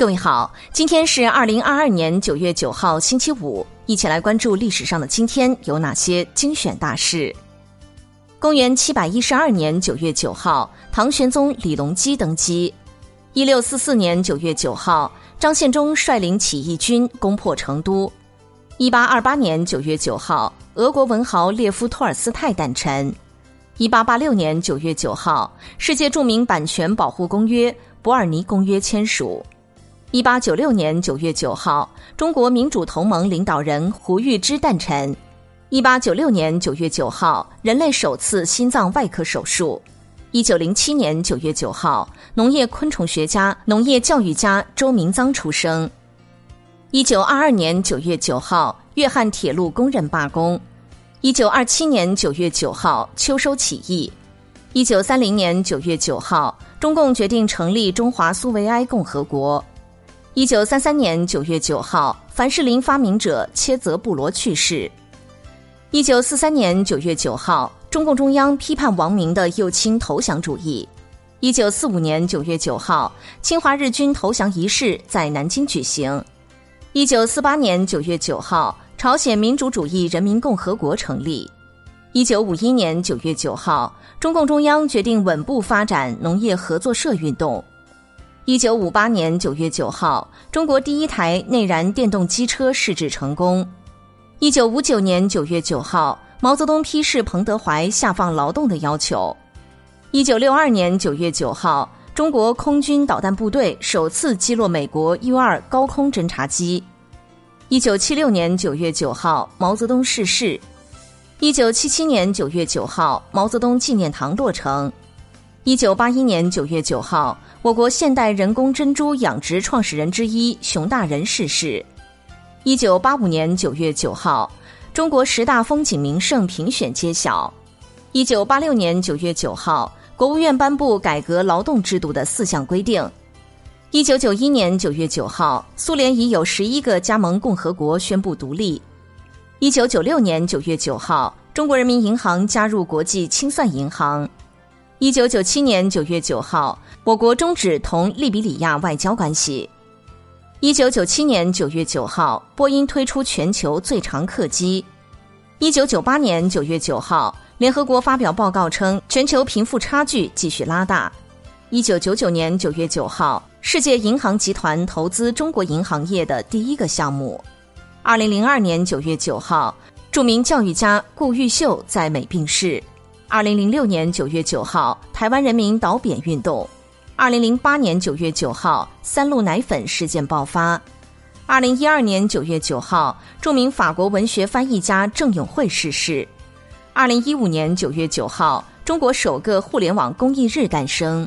各位好，今天是二零二二年九月九号，星期五，一起来关注历史上的今天有哪些精选大事。公元七百一十二年九月九号，唐玄宗李隆基登基。一六四四年九月九号，张献忠率领起义军攻破成都。一八二八年九月九号，俄国文豪列夫·托尔斯泰诞辰。一八八六年九月九号，世界著名版权保护公约《伯尔尼公约》签署。一八九六年九月九号，中国民主同盟领导人胡玉芝诞辰。一八九六年九月九号，人类首次心脏外科手术。一九零七年九月九号，农业昆虫学家、农业教育家周明臧出生。一九二二年九月九号，粤汉铁路工人罢工。一九二七年九月九号，秋收起义。一九三零年九月九号，中共决定成立中华苏维埃共和国。一九三三年九月九号，凡士林发明者切泽布罗去世。一九四三年九月九号，中共中央批判王明的右倾投降主义。一九四五年九月九号，侵华日军投降仪式在南京举行。一九四八年九月九号，朝鲜民主主义人民共和国成立。一九五一年九月九号，中共中央决定稳步发展农业合作社运动。一九五八年九月九号，中国第一台内燃电动机车试制成功。一九五九年九月九号，毛泽东批示彭德怀下放劳动的要求。一九六二年九月九号，中国空军导弹部队首次击落美国 U 二高空侦察机。一九七六年九月九号，毛泽东逝世。一九七七年九月九号，毛泽东纪念堂落成。一九八一年九月九号，我国现代人工珍珠养殖创始人之一熊大人逝世。一九八五年九月九号，中国十大风景名胜评选揭晓。一九八六年九月九号，国务院颁布改革劳动制度的四项规定。一九九一年九月九号，苏联已有十一个加盟共和国宣布独立。一九九六年九月九号，中国人民银行加入国际清算银行。一九九七年九月九号，我国终止同利比里亚外交关系。一九九七年九月九号，波音推出全球最长客机。一九九八年九月九号，联合国发表报告称，全球贫富差距继续拉大。一九九九年九月九号，世界银行集团投资中国银行业的第一个项目。二零零二年九月九号，著名教育家顾毓秀在美病逝。二零零六年九月九号，台湾人民倒扁运动；二零零八年九月九号，三鹿奶粉事件爆发；二零一二年九月九号，著名法国文学翻译家郑永会逝世；二零一五年九月九号，中国首个互联网公益日诞生。